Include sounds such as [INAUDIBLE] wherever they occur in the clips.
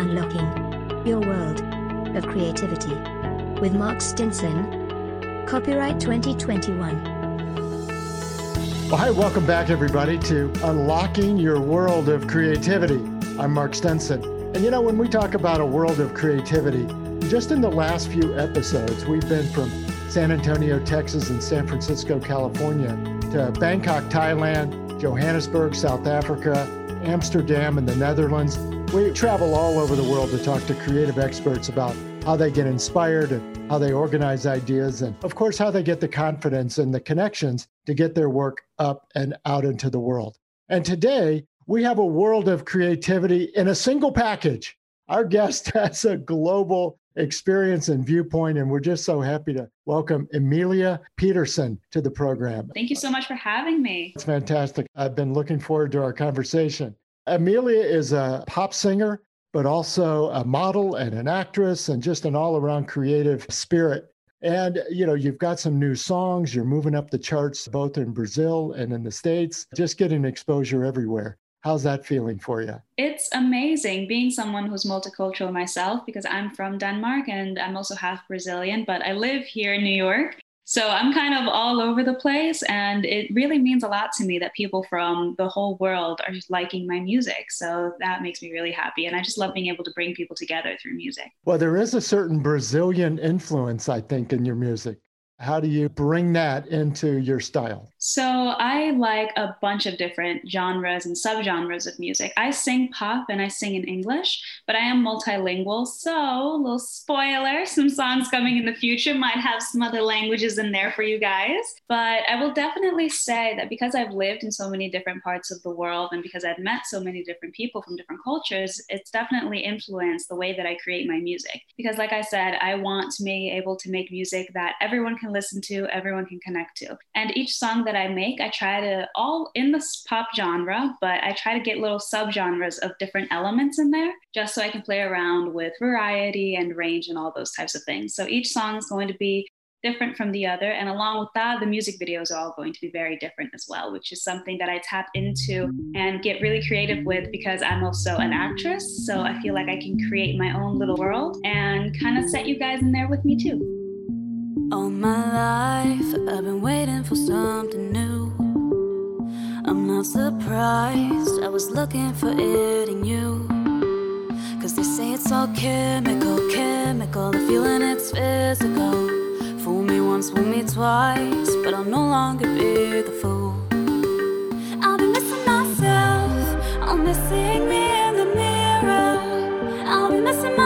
Unlocking Your World of Creativity with Mark Stinson. Copyright 2021. Well, hi, welcome back, everybody, to Unlocking Your World of Creativity. I'm Mark Stinson. And you know, when we talk about a world of creativity, just in the last few episodes, we've been from San Antonio, Texas, and San Francisco, California, to Bangkok, Thailand, Johannesburg, South Africa, Amsterdam, and the Netherlands. We travel all over the world to talk to creative experts about how they get inspired and how they organize ideas, and of course, how they get the confidence and the connections to get their work up and out into the world. And today, we have a world of creativity in a single package. Our guest [LAUGHS] has a global experience and viewpoint. And we're just so happy to welcome Emilia Peterson to the program. Thank you so much for having me. It's fantastic. I've been looking forward to our conversation. Emilia is a pop singer, but also a model and an actress and just an all around creative spirit. And you know, you've got some new songs, you're moving up the charts both in Brazil and in the States, just getting exposure everywhere. How's that feeling for you? It's amazing being someone who's multicultural myself because I'm from Denmark and I'm also half Brazilian, but I live here in New York. So I'm kind of all over the place, and it really means a lot to me that people from the whole world are liking my music. So that makes me really happy. And I just love being able to bring people together through music. Well, there is a certain Brazilian influence, I think, in your music. How do you bring that into your style? So, I like a bunch of different genres and subgenres of music. I sing pop and I sing in English, but I am multilingual. So, little spoiler some songs coming in the future might have some other languages in there for you guys. But I will definitely say that because I've lived in so many different parts of the world and because I've met so many different people from different cultures, it's definitely influenced the way that I create my music. Because, like I said, I want to be able to make music that everyone can listen to, everyone can connect to. And each song that I make, I try to all in this pop genre, but I try to get little subgenres of different elements in there just so I can play around with variety and range and all those types of things. So each song is going to be different from the other. And along with that, the music videos are all going to be very different as well, which is something that I tap into and get really creative with because I'm also an actress. So I feel like I can create my own little world and kind of set you guys in there with me too. All my life, I've been waiting for something new. I'm not surprised, I was looking for it in you. Cause they say it's all chemical, chemical. The feeling it's physical. Fool me once, fool me twice, but I'll no longer be the fool. I'll be missing myself, I'm missing me in the mirror. I'll be missing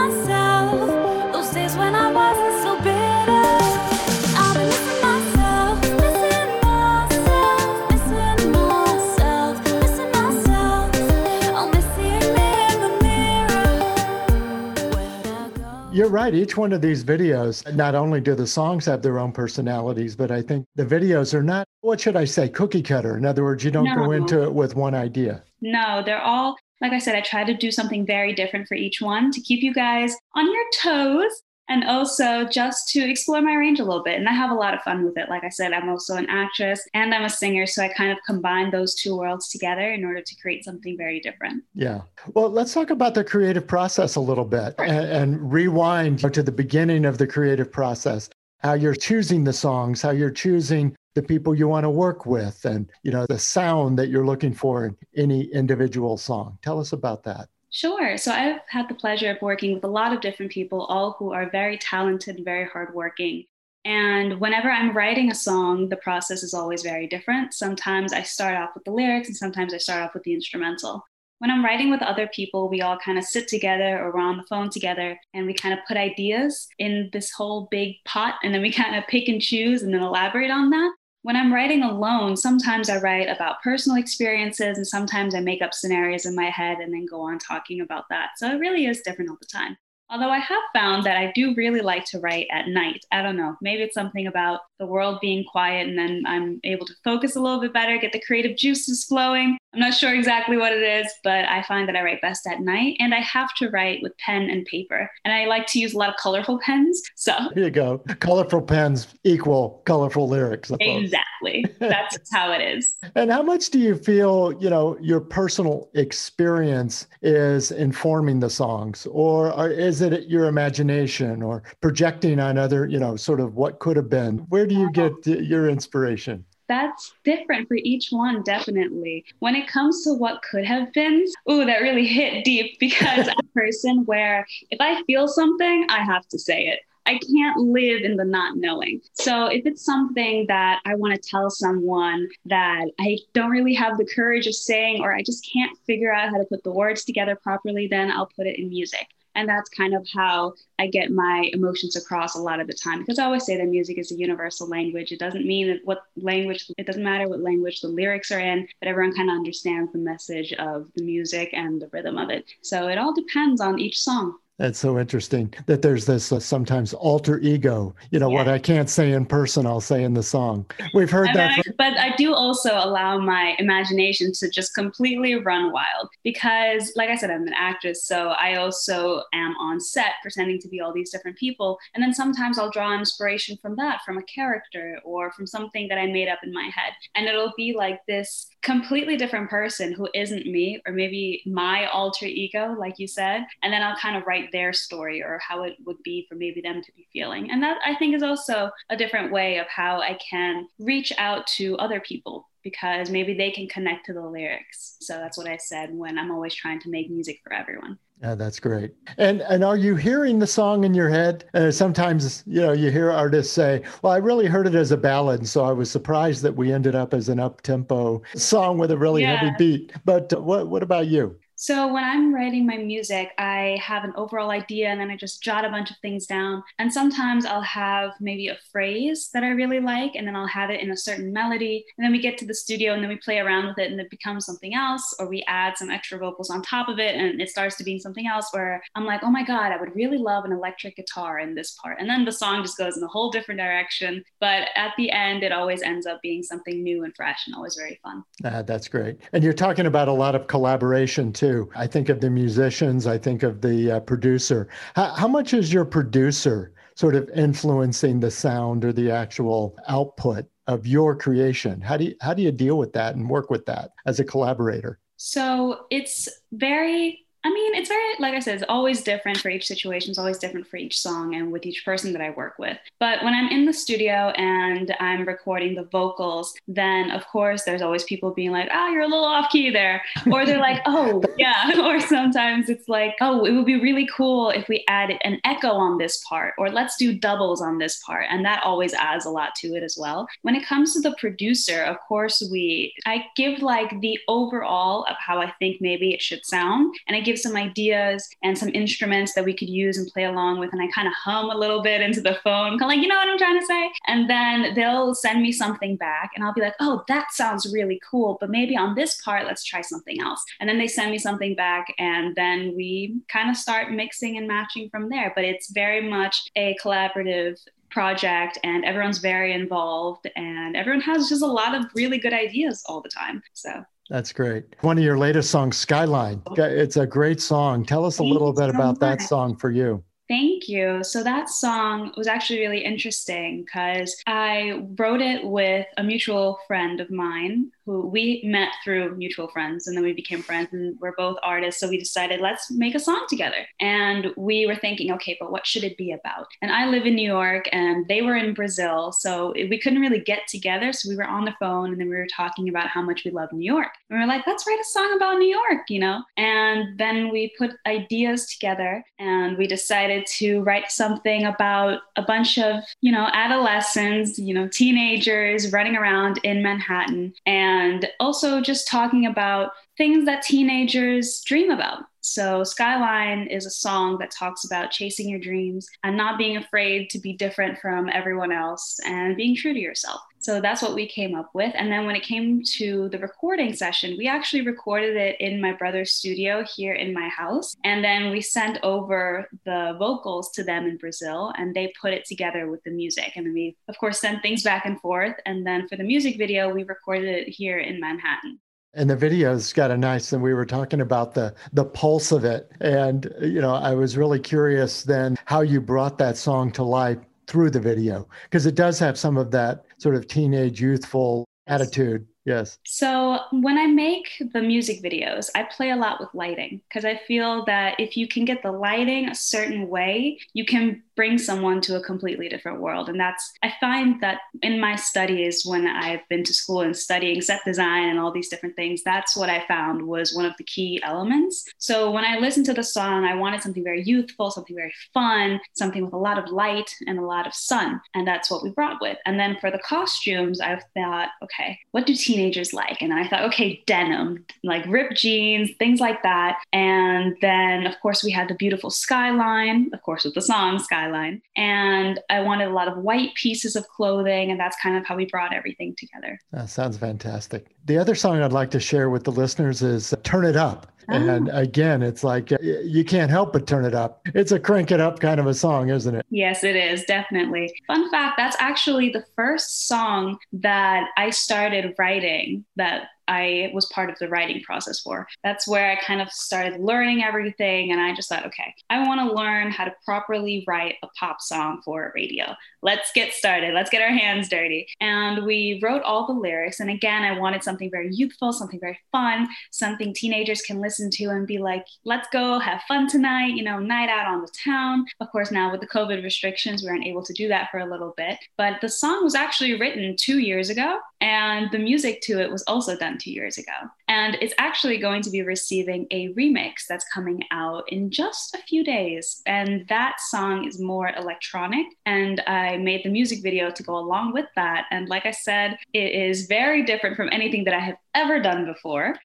You're right. Each one of these videos, not only do the songs have their own personalities, but I think the videos are not, what should I say, cookie cutter. In other words, you don't go into it with one idea. No, they're all, like I said, I try to do something very different for each one to keep you guys on your toes and also just to explore my range a little bit. And I have a lot of fun with it. Like I said, I'm also an actress and I'm a singer. So I kind of combine those two worlds together in order to create something very different. Yeah. Well, let's talk about the creative process a little bit and, and rewind to the beginning of the creative process. How you're choosing the songs, how you're choosing the people you want to work with, and you know the sound that you're looking for in any individual song. Tell us about that. Sure. So I've had the pleasure of working with a lot of different people, all who are very talented, very hardworking. And whenever I'm writing a song, the process is always very different. Sometimes I start off with the lyrics, and sometimes I start off with the instrumental. When I'm writing with other people, we all kind of sit together or we're on the phone together and we kind of put ideas in this whole big pot and then we kind of pick and choose and then elaborate on that. When I'm writing alone, sometimes I write about personal experiences and sometimes I make up scenarios in my head and then go on talking about that. So it really is different all the time. Although I have found that I do really like to write at night. I don't know. Maybe it's something about the world being quiet and then I'm able to focus a little bit better, get the creative juices flowing. I'm not sure exactly what it is, but I find that I write best at night and I have to write with pen and paper. And I like to use a lot of colorful pens. So here you go. Colorful pens equal colorful lyrics. Exactly. [LAUGHS] That's how it is. And how much do you feel, you know, your personal experience is informing the songs or are, is it your imagination or projecting on other, you know, sort of what could have been? Where do you get your inspiration? that's different for each one, definitely. When it comes to what could have been, ooh, that really hit deep [LAUGHS] because I'm a person where if I feel something, I have to say it. I can't live in the not knowing. So if it's something that I want to tell someone that I don't really have the courage of saying, or I just can't figure out how to put the words together properly, then I'll put it in music. And that's kind of how I get my emotions across a lot of the time. Because I always say that music is a universal language. It doesn't mean that what language, it doesn't matter what language the lyrics are in, but everyone kind of understands the message of the music and the rhythm of it. So it all depends on each song. That's so interesting that there's this uh, sometimes alter ego. You know, yeah. what I can't say in person, I'll say in the song. We've heard and that. I, but I do also allow my imagination to just completely run wild because, like I said, I'm an actress. So I also am on set pretending to be all these different people. And then sometimes I'll draw inspiration from that, from a character or from something that I made up in my head. And it'll be like this completely different person who isn't me, or maybe my alter ego, like you said. And then I'll kind of write their story or how it would be for maybe them to be feeling. And that I think is also a different way of how I can reach out to other people because maybe they can connect to the lyrics. So that's what I said when I'm always trying to make music for everyone. Yeah, that's great. And and are you hearing the song in your head? Uh, sometimes you know you hear artists say, "Well, I really heard it as a ballad, so I was surprised that we ended up as an up tempo song with a really yeah. heavy beat." But uh, what what about you? So when I'm writing my music, I have an overall idea and then I just jot a bunch of things down. And sometimes I'll have maybe a phrase that I really like and then I'll have it in a certain melody. And then we get to the studio and then we play around with it and it becomes something else or we add some extra vocals on top of it and it starts to being something else where I'm like, "Oh my god, I would really love an electric guitar in this part." And then the song just goes in a whole different direction, but at the end it always ends up being something new and fresh and always very fun. Uh, that's great. And you're talking about a lot of collaboration too too. I think of the musicians, I think of the uh, producer. How, how much is your producer sort of influencing the sound or the actual output of your creation? How do you, how do you deal with that and work with that as a collaborator? So it's very I mean, it's very, like I said, it's always different for each situation. It's always different for each song and with each person that I work with. But when I'm in the studio and I'm recording the vocals, then of course there's always people being like, oh, you're a little off key there. Or they're like, [LAUGHS] oh, yeah. [LAUGHS] Or sometimes it's like, oh, it would be really cool if we added an echo on this part, or let's do doubles on this part. And that always adds a lot to it as well. When it comes to the producer, of course, we, I give like the overall of how I think maybe it should sound. And I give give some ideas and some instruments that we could use and play along with. And I kind of hum a little bit into the phone, kind of like, you know what I'm trying to say? And then they'll send me something back and I'll be like, oh, that sounds really cool. But maybe on this part, let's try something else. And then they send me something back and then we kind of start mixing and matching from there. But it's very much a collaborative project and everyone's very involved and everyone has just a lot of really good ideas all the time. So that's great. One of your latest songs, Skyline. It's a great song. Tell us a Thank little bit so about much. that song for you. Thank you. So that song was actually really interesting because I wrote it with a mutual friend of mine who we met through mutual friends and then we became friends and we're both artists. So we decided, let's make a song together. And we were thinking, okay, but what should it be about? And I live in New York and they were in Brazil. So we couldn't really get together. So we were on the phone and then we were talking about how much we love New York. And we were like, let's write a song about New York, you know? And then we put ideas together and we decided to write something about a bunch of, you know, adolescents, you know, teenagers running around in Manhattan. And and also just talking about things that teenagers dream about. So, Skyline is a song that talks about chasing your dreams and not being afraid to be different from everyone else and being true to yourself. So that's what we came up with. And then when it came to the recording session, we actually recorded it in my brother's studio here in my house. And then we sent over the vocals to them in Brazil and they put it together with the music. And then we, of course, sent things back and forth. And then for the music video, we recorded it here in Manhattan and the video's got a nice and we were talking about the the pulse of it and you know i was really curious then how you brought that song to life through the video because it does have some of that sort of teenage youthful attitude yes so when i make the music videos i play a lot with lighting because i feel that if you can get the lighting a certain way you can bring someone to a completely different world. And that's, I find that in my studies, when I've been to school and studying set design and all these different things, that's what I found was one of the key elements. So when I listened to the song, I wanted something very youthful, something very fun, something with a lot of light and a lot of sun. And that's what we brought with. And then for the costumes, I thought, okay, what do teenagers like? And I thought, okay, denim, like ripped jeans, things like that. And then, of course, we had the beautiful skyline, of course, with the song Skyline skyline. And I wanted a lot of white pieces of clothing, and that's kind of how we brought everything together. That sounds fantastic. The other song I'd like to share with the listeners is Turn It Up. And ah. again, it's like uh, you can't help but turn it up. It's a crank it up kind of a song, isn't it? Yes, it is, definitely. Fun fact that's actually the first song that I started writing that I was part of the writing process for. That's where I kind of started learning everything. And I just thought, okay, I want to learn how to properly write a pop song for radio. Let's get started. Let's get our hands dirty. And we wrote all the lyrics. And again, I wanted something very youthful, something very fun, something teenagers can listen to and be like, let's go have fun tonight, you know, night out on the town. Of course, now with the COVID restrictions, we aren't able to do that for a little bit. But the song was actually written two years ago. And the music to it was also done two years ago. And it's actually going to be receiving a remix that's coming out in just a few days. And that song is more electronic. And I made the music video to go along with that. And like I said, it is very different from anything that I have ever done before.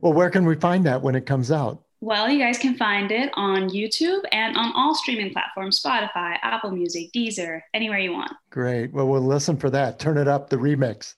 Well, where can we find that when it comes out? Well, you guys can find it on YouTube and on all streaming platforms Spotify, Apple Music, Deezer, anywhere you want. Great. Well, we'll listen for that. Turn it up, the remix.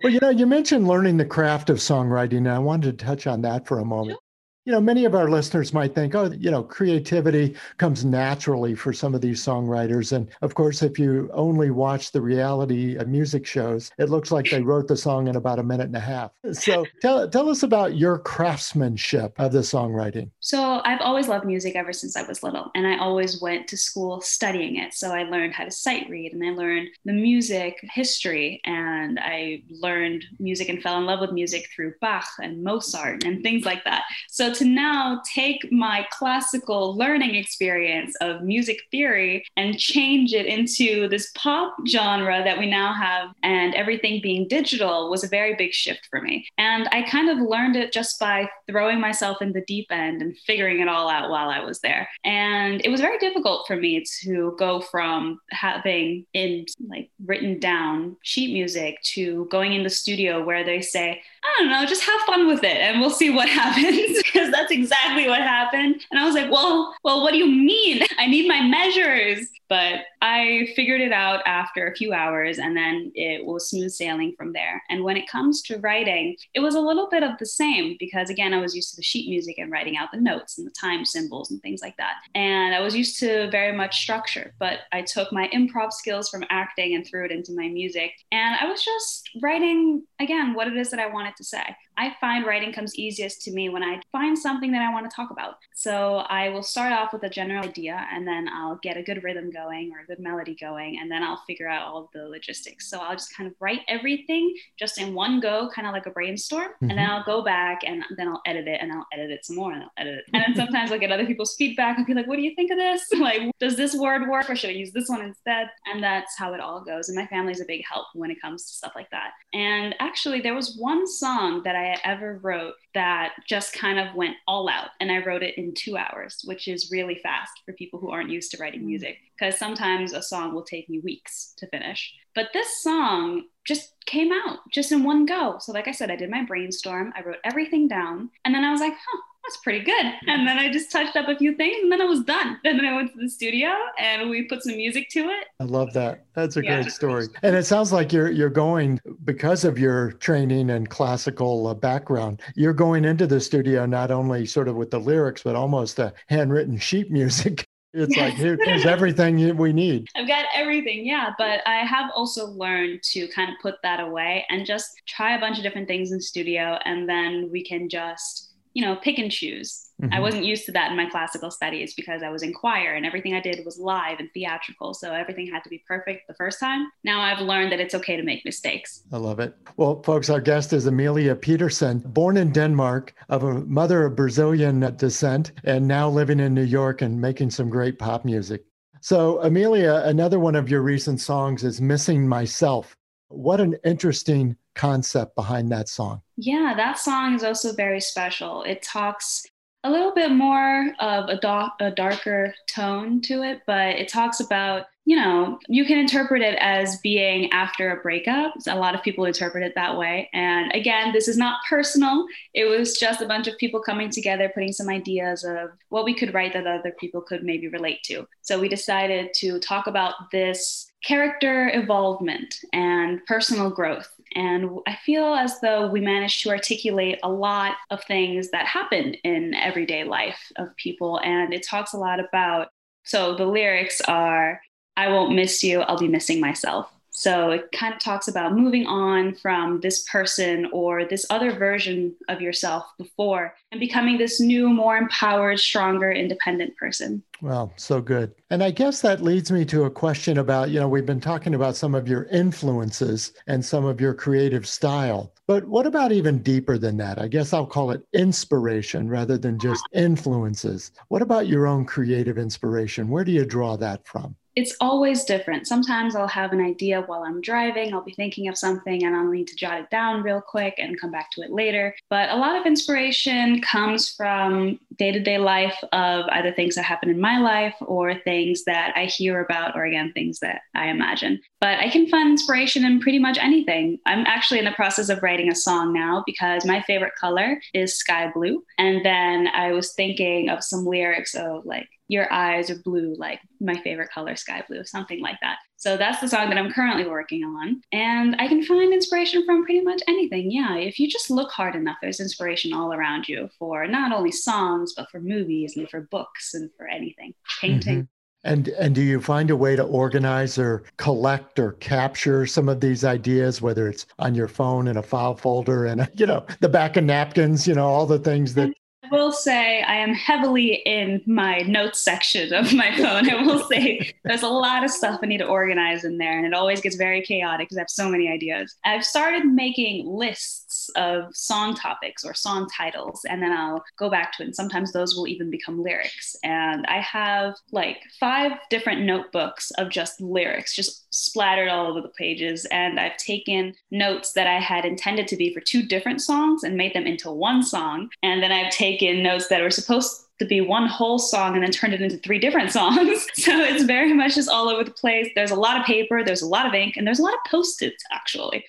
Well, you know, you mentioned learning the craft of songwriting, and I wanted to touch on that for a moment. You know, many of our listeners might think, oh, you know, creativity comes naturally for some of these songwriters. And of course, if you only watch the reality music shows, it looks like they wrote the song in about a minute and a half. So tell, tell us about your craftsmanship of the songwriting. So I've always loved music ever since I was little, and I always went to school studying it. So I learned how to sight read, and I learned the music history, and I learned music and fell in love with music through Bach and Mozart and things like that. To now take my classical learning experience of music theory and change it into this pop genre that we now have and everything being digital was a very big shift for me. And I kind of learned it just by throwing myself in the deep end and figuring it all out while I was there. And it was very difficult for me to go from having in like written down sheet music to going in the studio where they say, I don't know, just have fun with it and we'll see what [LAUGHS] happens because that's exactly what happened. And I was like, well, well, what do you mean? [LAUGHS] I need my measures. But I figured it out after a few hours and then it was smooth sailing from there. And when it comes to writing, it was a little bit of the same because again, I was used to the sheet music and writing out the notes and the time symbols and things like that. And I was used to very much structure, but I took my improv skills from acting and threw it into my music. And I was just writing again what it is that I wanted to say. I find writing comes easiest to me when I find something that I want to talk about. So I will start off with a general idea and then I'll get a good rhythm going or a good melody going, and then I'll figure out all of the logistics. So I'll just kind of write everything just in one go, kind of like a brainstorm. Mm-hmm. And then mm-hmm. I'll go back and then I'll edit it and I'll edit it some more and I'll edit it. And then sometimes I'll get other people's feedback and be like, what do you think of this? [LAUGHS] Like, does this word work or should I use this one instead? And that's how it all goes. And my family's a big help when it comes to stuff like that. And actually, there was one song that I I ever wrote that just kind of went all out. And I wrote it in two hours, which is really fast for people who aren't used to writing mm. music, because sometimes a song will take me weeks to finish. But this song just came out just in one go. So, like I said, I did my brainstorm, I wrote everything down, and then I was like, huh, that's pretty good. And then I just touched up a few things and then I was done. And then I went to the studio and we put some music to it. I love that. That's a yeah. great story. And it sounds like you're you're going because of your training and classical uh, background. You're going into the studio not only sort of with the lyrics but almost a handwritten sheet music [LAUGHS] it's yes. like here, here's everything we need. I've got everything, yeah. But I have also learned to kind of put that away and just try a bunch of different things in studio, and then we can just you know, pick and choose. Mm-hmm. I wasn't used to that in my classical studies because I was in choir and everything I did was live and theatrical. So everything had to be perfect the first time. Now I've learned that it's okay to make mistakes. I love it. Well, folks, our guest is Amelia Peterson, born in Denmark, of a mother of Brazilian descent, and now living in New York and making some great pop music. So, Amelia, another one of your recent songs is Missing Myself. What an interesting concept behind that song. Yeah, that song is also very special. It talks a little bit more of a, do- a darker tone to it, but it talks about, you know, you can interpret it as being after a breakup. A lot of people interpret it that way. And again, this is not personal. It was just a bunch of people coming together, putting some ideas of what we could write that other people could maybe relate to. So we decided to talk about this character evolvement and personal growth. And I feel as though we managed to articulate a lot of things that happen in everyday life of people. And it talks a lot about, so the lyrics are, I won't miss you, I'll be missing myself. So it kind of talks about moving on from this person or this other version of yourself before and becoming this new, more empowered, stronger, independent person. Well, so good. And I guess that leads me to a question about, you know, we've been talking about some of your influences and some of your creative style. But what about even deeper than that? I guess I'll call it inspiration rather than just influences. What about your own creative inspiration? Where do you draw that from? It's always different. Sometimes I'll have an idea while I'm driving, I'll be thinking of something and I'll need to jot it down real quick and come back to it later. But a lot of inspiration comes from day to day life of either things that happen in my life or things that I hear about, or again, things that I imagine. But I can find inspiration in pretty much anything. I'm actually in the process of writing a song now because my favorite color is sky blue. And then I was thinking of some lyrics of like, your eyes are blue, like my favorite color, sky blue, something like that. So that's the song that I'm currently working on. And I can find inspiration from pretty much anything. Yeah, if you just look hard enough, there's inspiration all around you for not only songs, but for movies and for books and for anything, painting. Mm-hmm. And and do you find a way to organize or collect or capture some of these ideas, whether it's on your phone in a file folder and [LAUGHS] you know the back of napkins, you know all the things that will say I am heavily in my notes section of my [LAUGHS] phone. I will say there's a lot of stuff I need to organize in there, and it always gets very chaotic because I have so many ideas. I've started making lists of song topics or song titles, and then I'll go back to it. And sometimes those will even become lyrics. And I have like five different notebooks of just lyrics, just splattered all over the pages. And I've taken notes that I had intended to be for two different songs and made them into one song. And then I've taken taken notes that were supposed to be one whole song and then turned it into three different [LAUGHS] songs. so it's very much just all over the place. There's a lot of paper, there's a lot of ink, and there's a lot of post-its actually.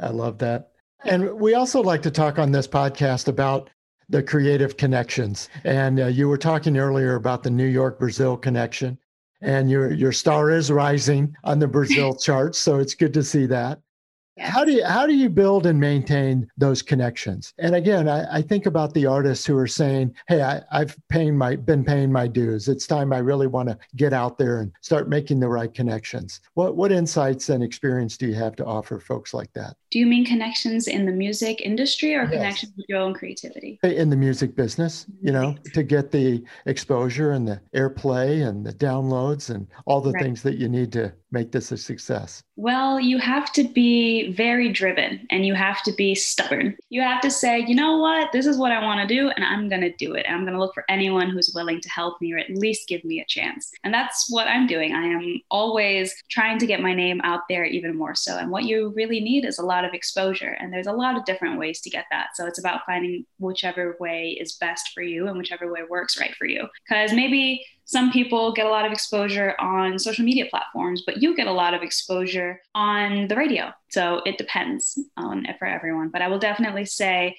I love that. And we also like to talk on this podcast about the creative connections. And uh, you were talking earlier about the New York Brazil connection, and your your star is rising on the Brazil [LAUGHS] charts. So it's good to see that. How do you how do you build and maintain those connections? And again, I, I think about the artists who are saying, "Hey, I, have paying my been paying my dues. It's time I really want to get out there and start making the right connections." What what insights and experience do you have to offer folks like that? Do you mean connections in the music industry or yes. connections with your own creativity? Uh, in the music business, you know, to get the exposure and the airplay and the downloads and all the right. things that you need to make this a success? Well, you have to be very driven and you have to be stubborn. You have to say, you know what, this is what I want to do, and I'm going to do it. I'm going to look for anyone who's willing to help me or at least give me a chance. And that's what I'm doing. I am always trying to get my name out there even more so. And what you really need is a lot of exposure. And there's a lot of different ways to get that. So it's about finding whichever way is best for you and whichever way works right for you. Because maybe some people get a lot of exposure on social media platforms, but you get a lot of exposure on the radio. So it depends on it for everyone. But I will definitely say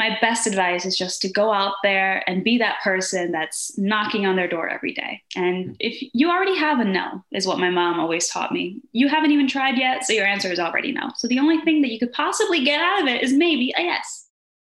my best advice is just to go out there and be that person that's knocking on their door every day. And hmm. if you already have a no, is what my mom always taught me. You haven't even tried yet, so your answer is already no. So the only thing that you could possibly get out of it is maybe a yes.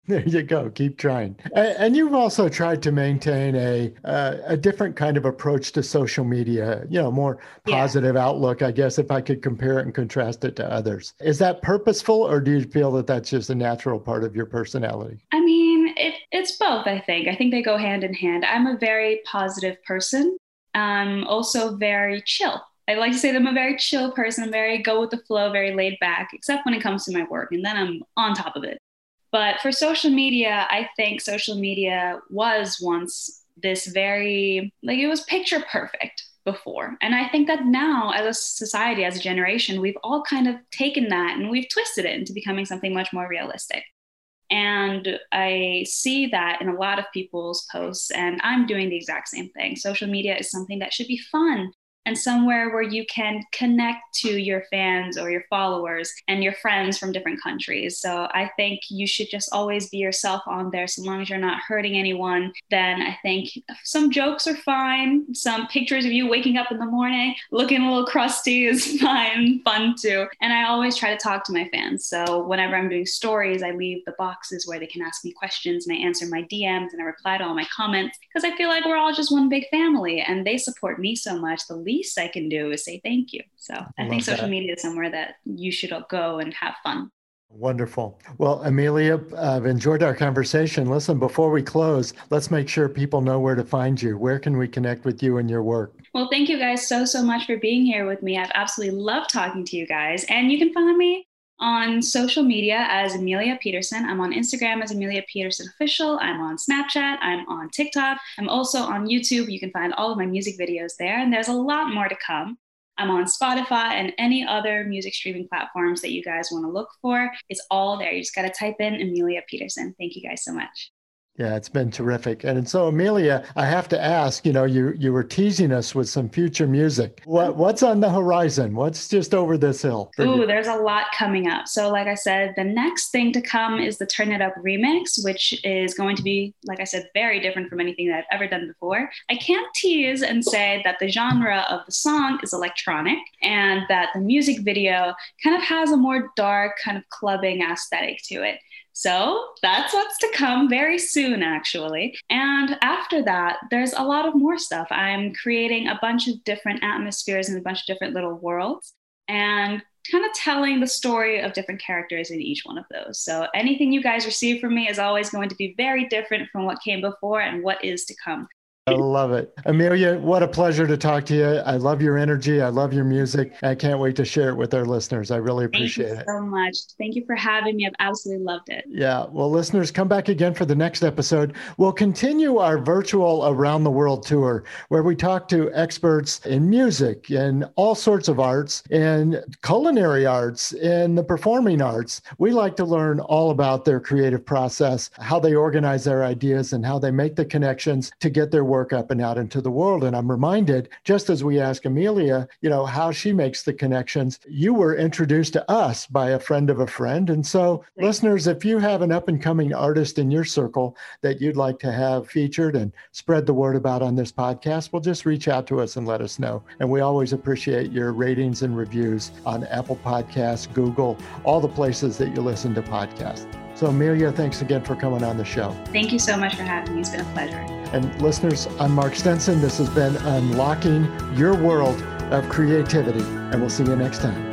[LAUGHS] There you go. Keep trying. And you've also tried to maintain a uh, a different kind of approach to social media. You know, more positive yeah. outlook. I guess if I could compare it and contrast it to others, is that purposeful, or do you feel that that's just a natural part of your personality? I mean, it, it's both. I think. I think they go hand in hand. I'm a very positive person. I'm also very chill. I like to say that I'm a very chill person. Very go with the flow, very laid back, except when it comes to my work, and then I'm on top of it. But for social media, I think social media was once this very, like, it was picture perfect before. And I think that now, as a society, as a generation, we've all kind of taken that and we've twisted it into becoming something much more realistic. And I see that in a lot of people's posts, and I'm doing the exact same thing. Social media is something that should be fun and somewhere where you can connect to your fans or your followers and your friends from different countries. So I think you should just always be yourself on there. So long as you're not hurting anyone, then I think some jokes are fine. Some pictures of you waking up in the morning looking a little crusty [LAUGHS] is fine, fun too. And I always try to talk to my fans. So whenever I'm doing stories, I leave the boxes where they can ask me questions and I answer my DMs and I reply to all my comments because I feel like we're all just one big family and they support me so much. The least I can do is say thank you. So I, I think social that. media is somewhere that you should go and have fun. Wonderful. Well, Amelia, I've enjoyed our conversation. Listen, before we close, let's make sure people know where to find you. Where can we connect with you and your work? Well, thank you guys so, so much for being here with me. I've absolutely loved talking to you guys. And you can find me on social media as Amelia Peterson. I'm on Instagram as Amelia Peterson Official. I'm on Snapchat. I'm on TikTok. I'm also on YouTube. You can find all of my music videos there, and there's a lot more to come. I'm on Spotify and any other music streaming platforms that you guys want to look for. It's all there. You just got to type in Amelia Peterson. Thank you guys so much. Yeah, it's been terrific. And so Amelia, I have to ask, you know, you you were teasing us with some future music. What mm-hmm. what's on the horizon? What's just over this hill? Ooh, there's a lot coming up. So like I said, the next thing to come is the Turn It Up remix, which is going to be, like I said, very different from anything that I've ever done before. I can't tease and say that the genre of the song is electronic and that the music video kind of has a more dark, kind of clubbing aesthetic to it. So that's what's to come very soon, actually. And after that, there's a lot of more stuff. I'm creating a bunch of different atmospheres and a bunch of different little worlds and kind of telling the story of different characters in each one of those. So anything you guys receive from me is always going to be very different from what came before and what is to come. I love it. Amelia, what a pleasure to talk to you. I love your energy. I love your music. I can't wait to share it with our listeners. I really appreciate Thank you it. so much. Thank you for having me. I've absolutely loved it. Yeah. Well, listeners, come back again for the next episode. We'll continue our virtual around the world tour where we talk to experts in music and all sorts of arts in culinary arts in the performing arts. We like to learn all about their creative process, how they organize their ideas and how they make the connections to get their work up and out into the world. And I'm reminded, just as we ask Amelia, you know, how she makes the connections, you were introduced to us by a friend of a friend. And so, listeners, if you have an up and coming artist in your circle that you'd like to have featured and spread the word about on this podcast, well, just reach out to us and let us know. And we always appreciate your ratings and reviews on Apple Podcasts, Google, all the places that you listen to podcasts. So, Amelia, thanks again for coming on the show. Thank you so much for having me. It's been a pleasure. And listeners, I'm Mark Stinson. This has been Unlocking Your World of Creativity, and we'll see you next time.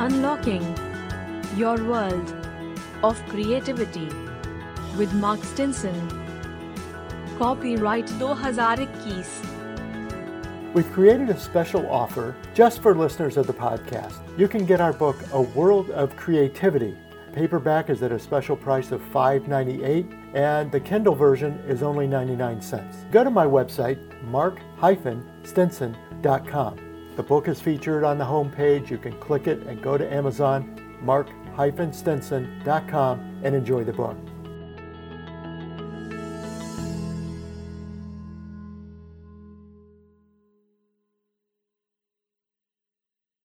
Unlocking Your World of Creativity with Mark Stinson. Copyright 2021. We've created a special offer just for listeners of the podcast. You can get our book, A World of Creativity Paperback is at a special price of $5.98 and the Kindle version is only 99 cents. Go to my website, mark-stinson.com. The book is featured on the homepage. You can click it and go to Amazon, mark-stinson.com and enjoy the book.